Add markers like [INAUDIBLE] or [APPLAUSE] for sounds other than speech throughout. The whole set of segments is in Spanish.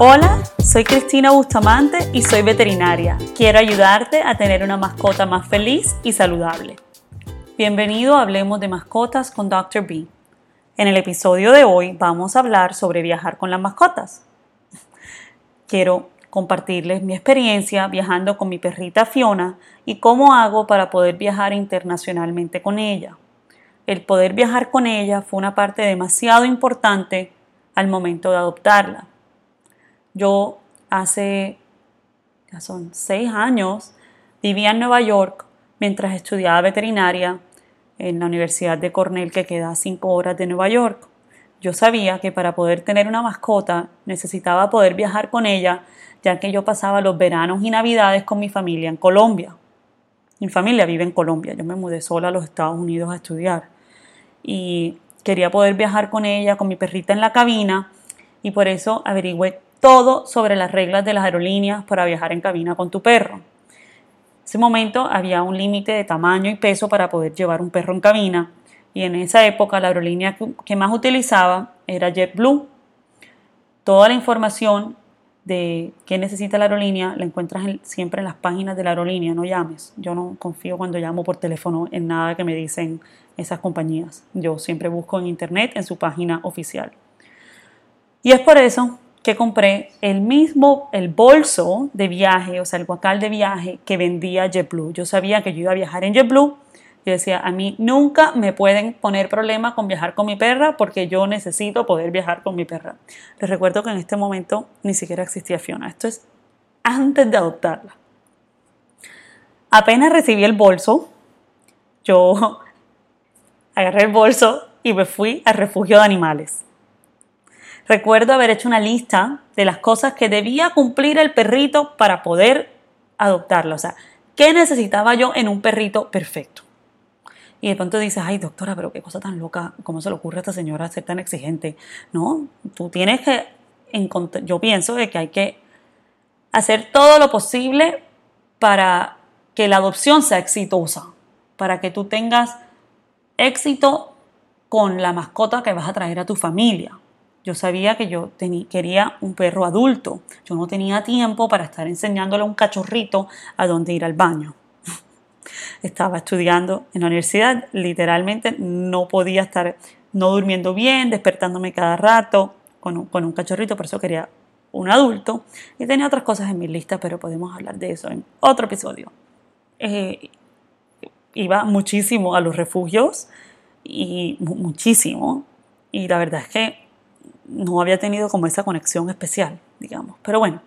Hola, soy Cristina Bustamante y soy veterinaria. Quiero ayudarte a tener una mascota más feliz y saludable. Bienvenido a Hablemos de Mascotas con Dr. B. En el episodio de hoy vamos a hablar sobre viajar con las mascotas. Quiero compartirles mi experiencia viajando con mi perrita Fiona y cómo hago para poder viajar internacionalmente con ella. El poder viajar con ella fue una parte demasiado importante al momento de adoptarla. Yo hace, ya son seis años, vivía en Nueva York mientras estudiaba veterinaria en la Universidad de Cornell que queda a cinco horas de Nueva York. Yo sabía que para poder tener una mascota necesitaba poder viajar con ella, ya que yo pasaba los veranos y navidades con mi familia en Colombia. Mi familia vive en Colombia, yo me mudé sola a los Estados Unidos a estudiar y quería poder viajar con ella, con mi perrita en la cabina y por eso averigüé todo sobre las reglas de las aerolíneas para viajar en cabina con tu perro. En ese momento había un límite de tamaño y peso para poder llevar un perro en cabina y en esa época la aerolínea que más utilizaba era JetBlue. Toda la información de qué necesita la aerolínea la encuentras siempre en las páginas de la aerolínea, no llames. Yo no confío cuando llamo por teléfono en nada que me dicen esas compañías. Yo siempre busco en internet en su página oficial. Y es por eso que compré el mismo, el bolso de viaje, o sea, el guacal de viaje que vendía JetBlue. Yo sabía que yo iba a viajar en JetBlue. Yo decía, a mí nunca me pueden poner problema con viajar con mi perra porque yo necesito poder viajar con mi perra. Les recuerdo que en este momento ni siquiera existía Fiona. Esto es antes de adoptarla. Apenas recibí el bolso, yo [LAUGHS] agarré el bolso y me fui al refugio de animales. Recuerdo haber hecho una lista de las cosas que debía cumplir el perrito para poder adoptarlo. O sea, ¿qué necesitaba yo en un perrito perfecto? Y de pronto dices, ay doctora, pero qué cosa tan loca, ¿cómo se le ocurre a esta señora ser tan exigente? No, tú tienes que encontrar, yo pienso de que hay que hacer todo lo posible para que la adopción sea exitosa, para que tú tengas éxito con la mascota que vas a traer a tu familia. Yo sabía que yo quería un perro adulto. Yo no tenía tiempo para estar enseñándole a un cachorrito a dónde ir al baño. [LAUGHS] Estaba estudiando en la universidad, literalmente no podía estar no durmiendo bien, despertándome cada rato con un, cachorrito, por eso quería un adulto. Y tenía otras cosas en mi lista, pero podemos hablar de eso en otro episodio. Eh, iba muchísimo a los refugios y muchísimo. Y la verdad es que no había tenido como esa conexión especial, digamos. Pero bueno,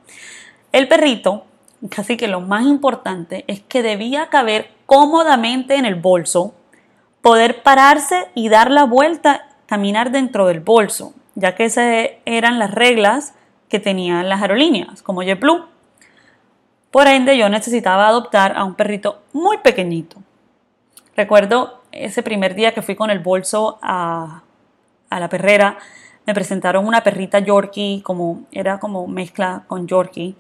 el perrito, casi que lo más importante es que debía caber cómodamente en el bolso, poder pararse y dar la vuelta, caminar dentro del bolso, ya que esas eran las reglas que tenían las aerolíneas, como JetBlue. Por ende, yo necesitaba adoptar a un perrito muy pequeñito. Recuerdo ese primer día que fui con el bolso a, a la perrera, me presentaron una perrita Yorkie, como era como mezcla con Yorkie,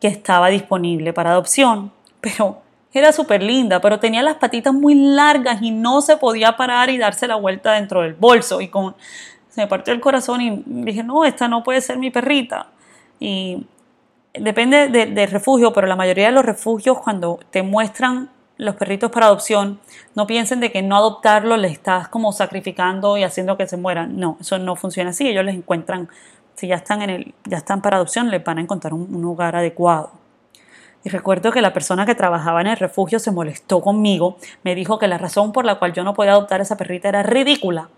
que estaba disponible para adopción, pero era súper linda, pero tenía las patitas muy largas y no se podía parar y darse la vuelta dentro del bolso y con se me partió el corazón y dije, no, esta no puede ser mi perrita. Y depende del refugio, pero la mayoría de los refugios cuando te muestran los perritos para adopción, no piensen de que no adoptarlo les estás como sacrificando y haciendo que se mueran. No, eso no funciona así. Ellos les encuentran, si ya están, en el, ya están para adopción, les van a encontrar un, un hogar adecuado. Y recuerdo que la persona que trabajaba en el refugio se molestó conmigo, me dijo que la razón por la cual yo no podía adoptar a esa perrita era ridícula.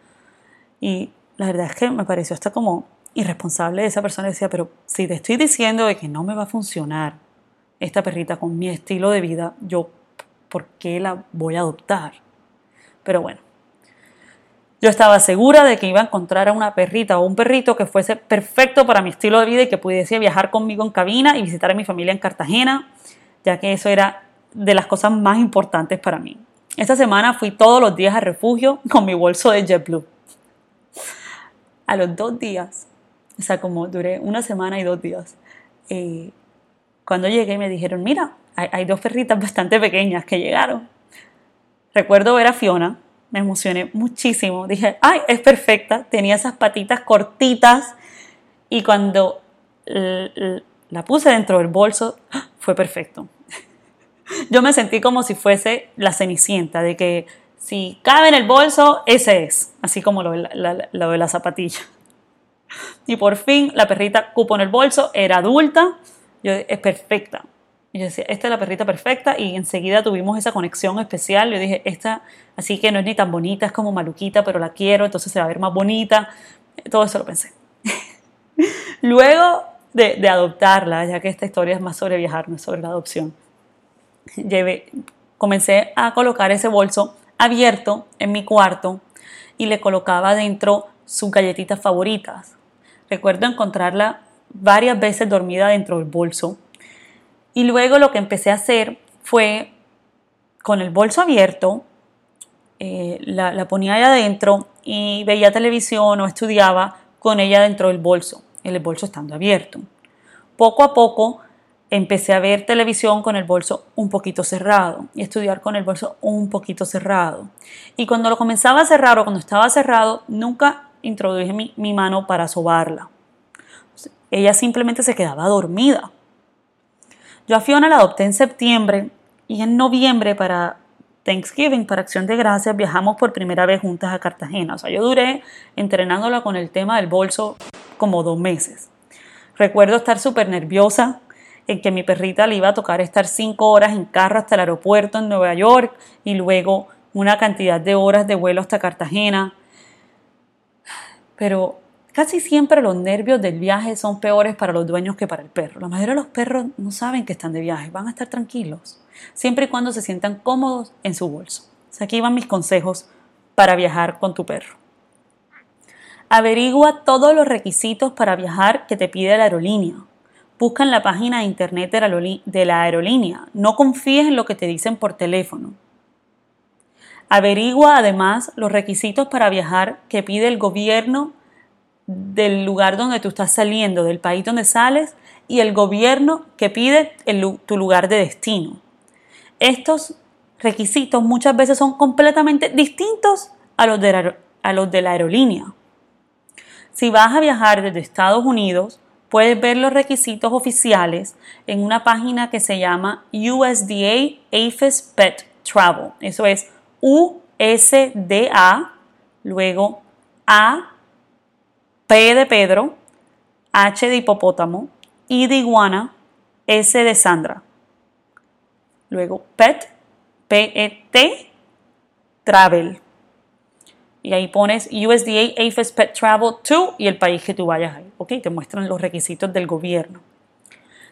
Y la verdad es que me pareció hasta como irresponsable esa persona. Decía, pero si te estoy diciendo de que no me va a funcionar esta perrita con mi estilo de vida, yo por qué la voy a adoptar. Pero bueno, yo estaba segura de que iba a encontrar a una perrita o un perrito que fuese perfecto para mi estilo de vida y que pudiese viajar conmigo en cabina y visitar a mi familia en Cartagena, ya que eso era de las cosas más importantes para mí. Esta semana fui todos los días al refugio con mi bolso de JetBlue. A los dos días, o sea, como duré una semana y dos días, eh, cuando llegué me dijeron, mira, hay, dos perritas bastante pequeñas que llegaron. Recuerdo ver a Fiona, me emocioné muchísimo. Dije, ay, es perfecta. Tenía esas patitas cortitas y cuando la puse dentro del bolso, fue perfecto. [LAUGHS] Yo me sentí como si fuese la cenicienta, de que si cabe en el bolso, ese es, así como lo de la, lo de la zapatilla. Y por fin la perrita cupo en el bolso, era adulta, yo, es perfecta. Y yo decía, esta es la perrita perfecta y enseguida tuvimos esa conexión especial. Yo dije, esta, así que no es ni tan bonita, es como maluquita, pero la quiero, entonces se va a ver más bonita. Todo eso lo pensé. [LAUGHS] Luego de, adoptarla, ya que esta historia es más sobre viajar, no es sobre la adopción, llevé, comencé a colocar ese bolso abierto en mi cuarto y le colocaba dentro sus galletitas favoritas. Recuerdo encontrarla varias veces dormida dentro del bolso. Y luego lo que empecé a hacer fue, con el bolso abierto, eh, la, la, ponía ahí adentro y veía televisión o estudiaba con ella dentro del bolso, el bolso estando abierto. Poco a poco empecé a ver televisión con el bolso un poquito cerrado y estudiar con el bolso un poquito cerrado. Y cuando lo comenzaba a cerrar o cuando estaba cerrado, nunca introduje mi, mi mano para sobarla. Ella simplemente se quedaba dormida. Yo a Fiona la adopté en septiembre y en noviembre para Thanksgiving, para Acción de Gracias, viajamos por primera vez juntas a Cartagena. O sea, yo duré entrenándola con el tema del bolso como dos meses. Recuerdo estar súper nerviosa en que mi perrita le iba a tocar estar cinco horas en carro hasta el aeropuerto en Nueva York y luego una cantidad de horas de vuelo hasta Cartagena. Pero casi siempre los nervios del viaje son peores para los dueños que para el perro. La mayoría de los perros no saben que están de viaje, van a estar tranquilos, siempre y cuando se sientan cómodos en su bolso. aquí van mis consejos para viajar con tu perro. Averigua todos los requisitos para viajar que te pide la aerolínea. Busca en la página de internet de la aerolínea. No confíes en lo que te dicen por teléfono. Averigua además los requisitos para viajar que pide el gobierno del lugar donde tú estás saliendo, del país donde sales y el gobierno que pide tu lugar de destino. Estos requisitos muchas veces son completamente distintos a los, de a los de la aerolínea. Si vas a viajar desde Estados Unidos, puedes ver los requisitos oficiales en una página que se llama USDA APHIS Pet Travel. Eso es USDA, luego A, P de Pedro, H de hipopótamo, I de iguana, S de Sandra. Luego PET, P-E-T, Travel y ahí pones USDA APHIS Pet Travel to y el país que tú vayas ahí, ¿ok? Te muestran los requisitos del gobierno.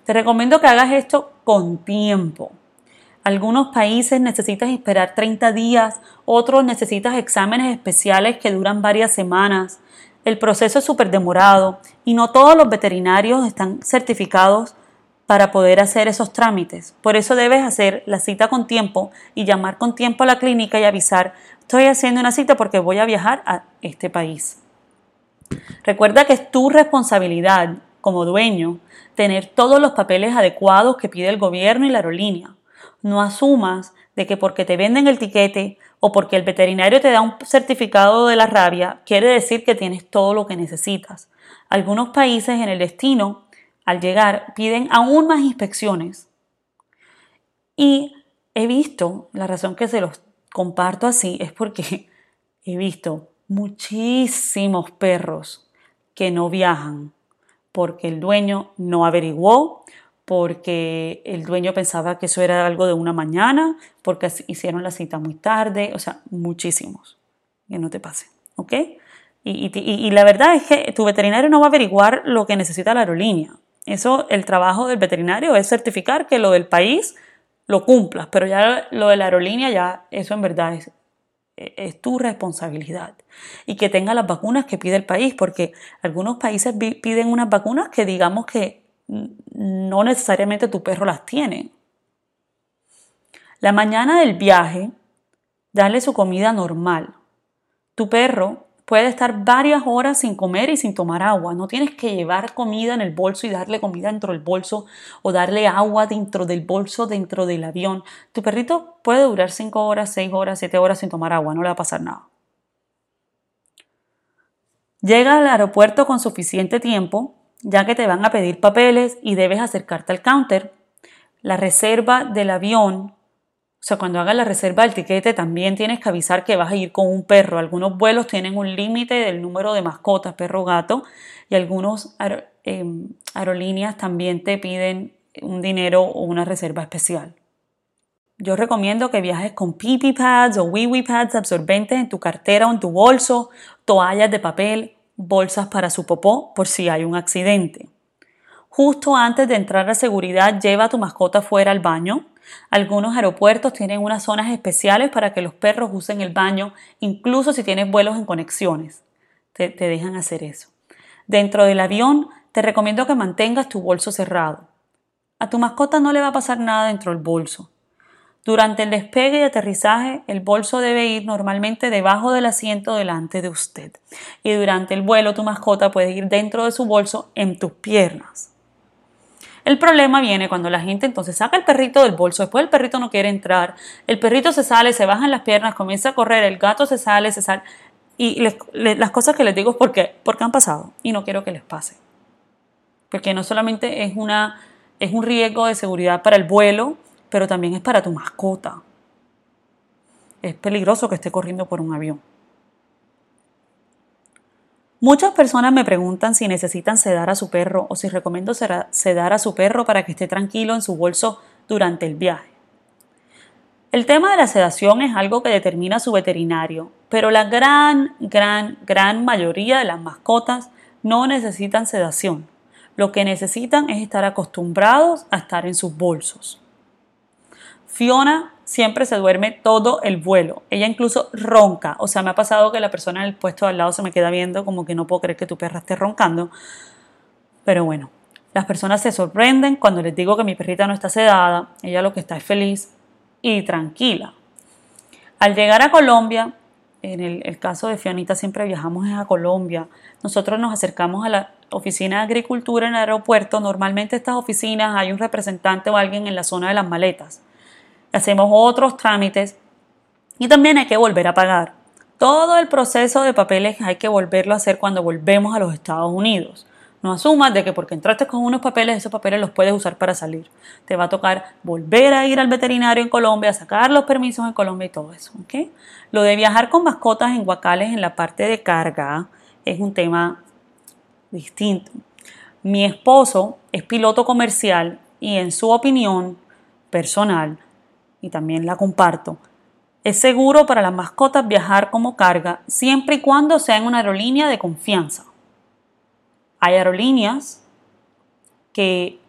Te recomiendo que hagas esto con tiempo. Algunos países necesitas esperar 30 días, otros necesitas exámenes especiales que duran varias semanas. El proceso es súper demorado y no todos los veterinarios están certificados para poder hacer esos trámites. Por eso debes hacer la cita con tiempo y llamar con tiempo a la clínica y avisar, estoy haciendo una cita porque voy a viajar a este país. Recuerda que es tu responsabilidad como dueño tener todos los papeles adecuados que pide el gobierno y la aerolínea. No asumas de que porque te venden el tiquete o porque el veterinario te da un certificado de la rabia, quiere decir que tienes todo lo que necesitas. Algunos países en el destino al llegar piden aún más inspecciones. Y he visto, la razón que se los comparto así es porque [LAUGHS] he visto muchísimos perros que no viajan porque el dueño no averiguó, porque el dueño pensaba que eso era algo de una mañana, porque hicieron la cita muy tarde, o sea, muchísimos. Que no te pase, ¿ok? Y, la verdad es que tu veterinario no va a averiguar lo que necesita la aerolínea. Eso, el trabajo del veterinario es certificar que lo del país lo cumplas, pero ya lo de la aerolínea, ya eso en verdad es, es tu responsabilidad. Y que tenga las vacunas que pide el país, porque algunos países piden unas vacunas que digamos que no necesariamente tu perro las tiene. La mañana del viaje, dale su comida normal. Tu perro puede estar varias horas sin comer y sin tomar agua. No tienes que llevar comida en el bolso y darle comida dentro del bolso o darle agua dentro del bolso dentro del avión. Tu perrito puede durar 5 horas, 6 horas, 7 horas sin tomar agua, no le va a pasar nada. Llega al aeropuerto con suficiente tiempo ya que te van a pedir papeles y debes acercarte al counter. La reserva del avión, o sea, cuando hagas la reserva del tiquete también tienes que avisar que vas a ir con un perro. Algunos vuelos tienen un límite del número de mascotas, perro gato, y algunos em, aerolíneas también te piden un dinero o una reserva especial. Yo recomiendo que viajes con pipi pads o wee pads absorbentes en tu cartera o en tu bolso, toallas de papel, bolsas para su popó por si hay un accidente. Justo antes de entrar a seguridad, lleva a tu mascota fuera al baño. Algunos aeropuertos tienen unas zonas especiales para que los perros usen el baño, incluso si tienes vuelos en conexiones. Te, te dejan hacer eso. Dentro del avión, te recomiendo que mantengas tu bolso cerrado. A tu mascota no le va a pasar nada dentro del bolso. Durante el despegue y aterrizaje, el bolso debe ir normalmente debajo del asiento delante de usted. Y durante el vuelo, tu mascota puede ir dentro de su bolso en tus piernas. El problema viene cuando la gente entonces saca el perrito del bolso, después el perrito no quiere entrar, el perrito se sale, se baja en las piernas, comienza a correr, el gato se sale, se sale. Y las cosas que les digo es porque, porque han pasado y no quiero que les pase. Porque no solamente es, una, es un riesgo de seguridad para el vuelo, pero también es para tu mascota. Es peligroso que esté corriendo por un avión. Muchas personas me preguntan si necesitan sedar a su perro o si recomiendo sedar a su perro para que esté tranquilo en su bolso durante el viaje. El tema de la sedación es algo que determina su veterinario, pero la gran, gran, gran mayoría de las mascotas no necesitan sedación. Lo que necesitan es estar acostumbrados a estar en sus bolsos. Fiona siempre se duerme todo el vuelo. Ella incluso ronca. O sea, me ha pasado que la persona en el puesto al lado se me queda viendo como que no puedo creer que tu perra esté roncando. Pero bueno, las personas se sorprenden cuando les digo que mi perrita no está sedada. Ella lo que está es feliz y tranquila. Al llegar a Colombia, en el, caso de Fionita siempre viajamos a Colombia. Nosotros nos acercamos a la oficina de agricultura en el aeropuerto. Normalmente estas oficinas hay un representante o alguien en la zona de las maletas hacemos otros trámites y también hay que volver a pagar. Todo el proceso de papeles hay que volverlo a hacer cuando volvemos a los Estados Unidos. No asumas de que porque entraste con unos papeles, esos papeles los puedes usar para salir. Te va a tocar volver a ir al veterinario en Colombia, sacar los permisos en Colombia y todo eso. Lo de viajar con mascotas en guacales en la parte de carga es un tema distinto. Mi esposo es piloto comercial y en su opinión personal y también la comparto. Es seguro para las mascotas viajar como carga siempre y cuando sea en una aerolínea de confianza. Hay aerolíneas que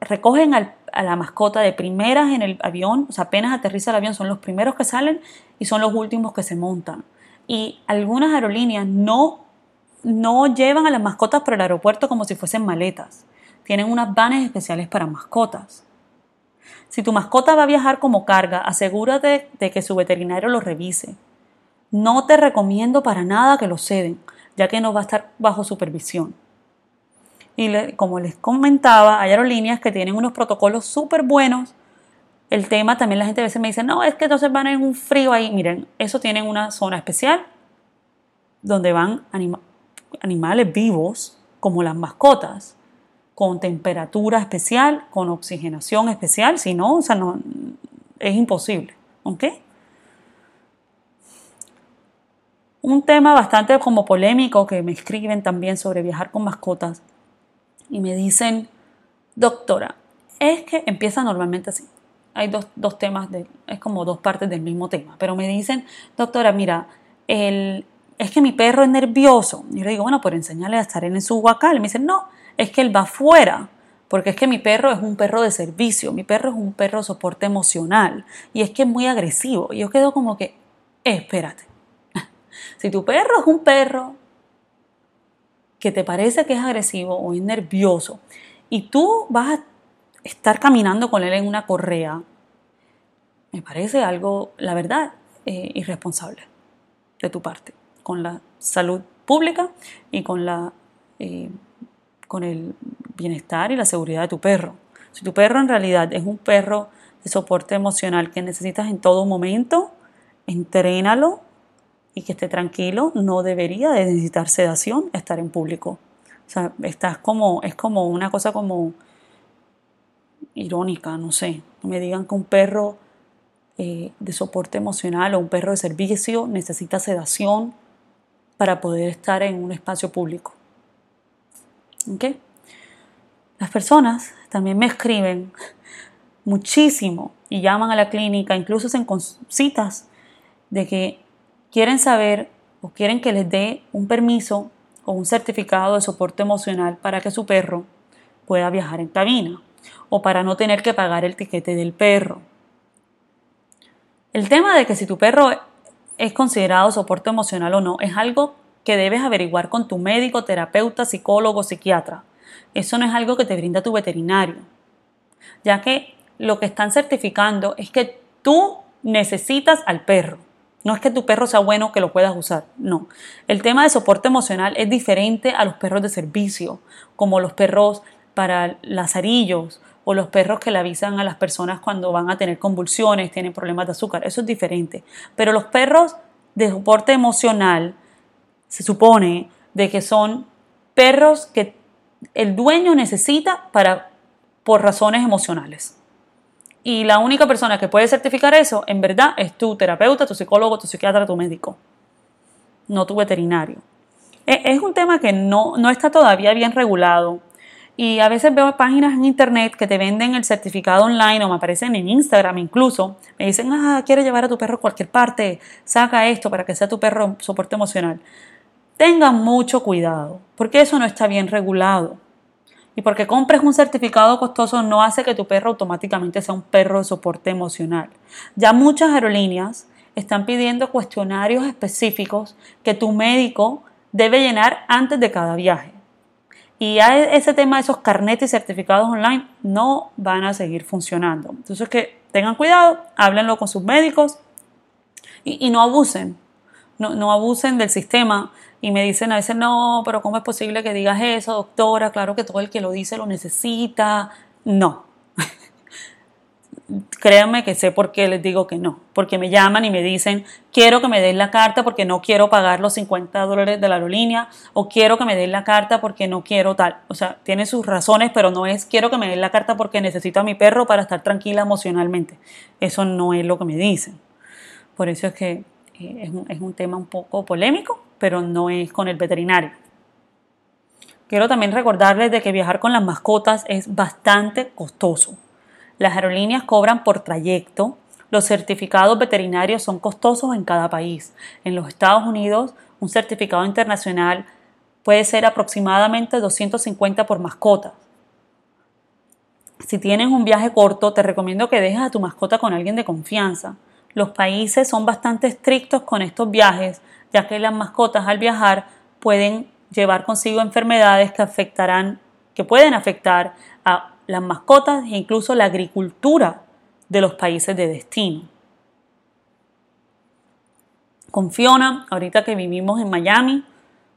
recogen a la mascota de primeras en el avión, o sea, apenas aterriza el avión, son los primeros que salen y son los últimos que se montan. Y algunas aerolíneas no, no llevan a las mascotas por el aeropuerto como si fuesen maletas. Tienen unas vanes especiales para mascotas. Si tu mascota va a viajar como carga, asegúrate de que su veterinario lo revise. No te recomiendo para nada que lo ceden, ya que no va a estar bajo supervisión. Y como les comentaba, hay aerolíneas que tienen unos protocolos súper buenos. El tema también la gente a veces me dice, no, es que entonces van en un frío ahí. Miren, eso tienen una zona especial donde van animales vivos, como las mascotas, con temperatura especial, con oxigenación especial, si no, o sea, no, es imposible. ¿Ok? Un tema bastante como polémico que me escriben también sobre viajar con mascotas y me dicen, doctora, es que empieza normalmente así. Hay dos, dos temas, de, es como dos partes del mismo tema, pero me dicen, doctora, mira, el, es que mi perro es nervioso. Y yo le digo, bueno, pues enseñarle a estar en su huacal. Y me dicen, no, es que él va afuera, porque es que mi perro es un perro de servicio, mi perro es un perro de soporte emocional y es que es muy agresivo. Y yo quedo como que, espérate, [LAUGHS] si tu perro es un perro que te parece que es agresivo o es nervioso y tú vas a estar caminando con él en una correa, me parece algo, la verdad, eh, irresponsable de tu parte, con la salud pública y con la... Eh, con el bienestar y la seguridad de tu perro. Si tu perro en realidad es un perro de soporte emocional que necesitas en todo momento, entrénalo y que esté tranquilo, no debería de necesitar sedación estar en público. sea, estás como, es como una cosa como irónica, no sé. Me digan que un perro eh, de soporte emocional o un perro de servicio necesita sedación para poder estar en un espacio público. Las personas también me escriben muchísimo y llaman a la clínica, incluso hacen citas de que quieren saber o quieren que les dé un permiso o un certificado de soporte emocional para que su perro pueda viajar en cabina o para no tener que pagar el tiquete del perro. El tema de que si tu perro es considerado soporte emocional o no es algo que debes averiguar con tu médico, terapeuta, psicólogo, psiquiatra. Eso no es algo que te brinda tu veterinario, ya que lo que están certificando es que tú necesitas al perro. No es que tu perro sea bueno que lo puedas usar, no. El tema de soporte emocional es diferente a los perros de servicio, como los perros para lazarillos o los perros que le avisan a las personas cuando van a tener convulsiones, tienen problemas de azúcar. Eso es diferente. Pero los perros de soporte emocional se supone de que son perros que el dueño necesita para por razones emocionales. Y la única persona que puede certificar eso, en verdad, es tu terapeuta, tu psicólogo, tu psiquiatra, tu médico, no tu veterinario. E, es un tema que no, no está todavía bien regulado. Y a veces veo páginas en internet que te venden el certificado online o me aparecen en Instagram incluso. Me dicen, ah, quieres llevar a tu perro a cualquier parte, saca esto para que sea tu perro soporte emocional. Tengan mucho cuidado, porque eso no está bien regulado. Y porque compres un certificado costoso no hace que tu perro automáticamente sea un perro de soporte emocional. Ya muchas aerolíneas están pidiendo cuestionarios específicos que tu médico debe llenar antes de cada viaje. Y ya ese tema de esos carnetes y certificados online no van a seguir funcionando. Entonces que tengan cuidado, háblenlo con sus médicos y, no abusen. No abusen del sistema y me dicen a veces, no, pero ¿cómo es posible que digas eso, doctora? Claro que todo el que lo dice lo necesita. No. [LAUGHS] Créanme que sé por qué les digo que no. Porque me llaman y me dicen, quiero que me den la carta porque no quiero pagar los 50 dólares de la aerolínea o quiero que me den la carta porque no quiero tal. O sea, tiene sus razones, pero no es quiero que me den la carta porque necesito a mi perro para estar tranquila emocionalmente. Eso no es lo que me dicen. Por eso es que eh, es un, es un tema un poco polémico, pero no es con el veterinario. Quiero también recordarles de que viajar con las mascotas es bastante costoso. Las aerolíneas cobran por trayecto. Los certificados veterinarios son costosos en cada país. En los Estados Unidos, un certificado internacional puede ser aproximadamente 250 por mascota. Si tienes un viaje corto, te recomiendo que dejes a tu mascota con alguien de confianza. Los países son bastante estrictos con estos viajes, ya que las mascotas al viajar pueden llevar consigo enfermedades que afectarán, que pueden afectar a las mascotas e incluso la agricultura de los países de destino. Con Fiona, ahorita que vivimos en Miami,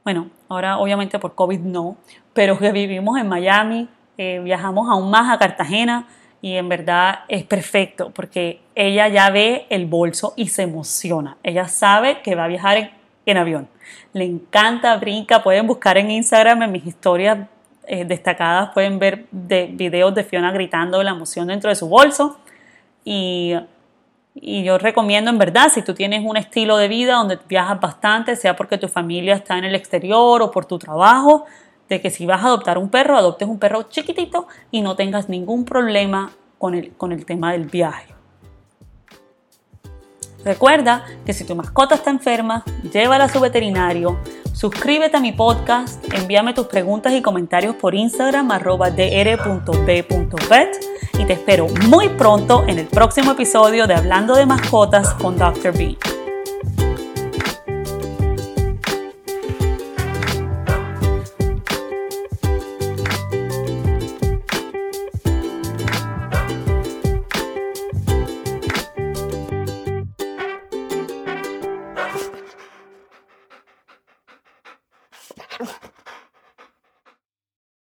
bueno, ahora obviamente por COVID no, pero que vivimos en Miami, eh, viajamos aún más a Cartagena y en verdad es perfecto porque ella ya ve el bolso y se emociona. Ella sabe que va a viajar en en avión. Le encanta, brinca, pueden buscar en Instagram en mis historias eh, destacadas, pueden ver de, videos de Fiona gritando la emoción dentro de su bolso. Y, y yo recomiendo en verdad, si tú tienes un estilo de vida donde viajas bastante, sea porque tu familia está en el exterior o por tu trabajo, de que si vas a adoptar un perro, adoptes un perro chiquitito y no tengas ningún problema con el, con el tema del viaje. Recuerda que si tu mascota está enferma, llévala a su veterinario. Suscríbete a mi podcast, envíame tus preguntas y comentarios por Instagram arroba y te espero muy pronto en el próximo episodio de Hablando de Mascotas con Dr. B.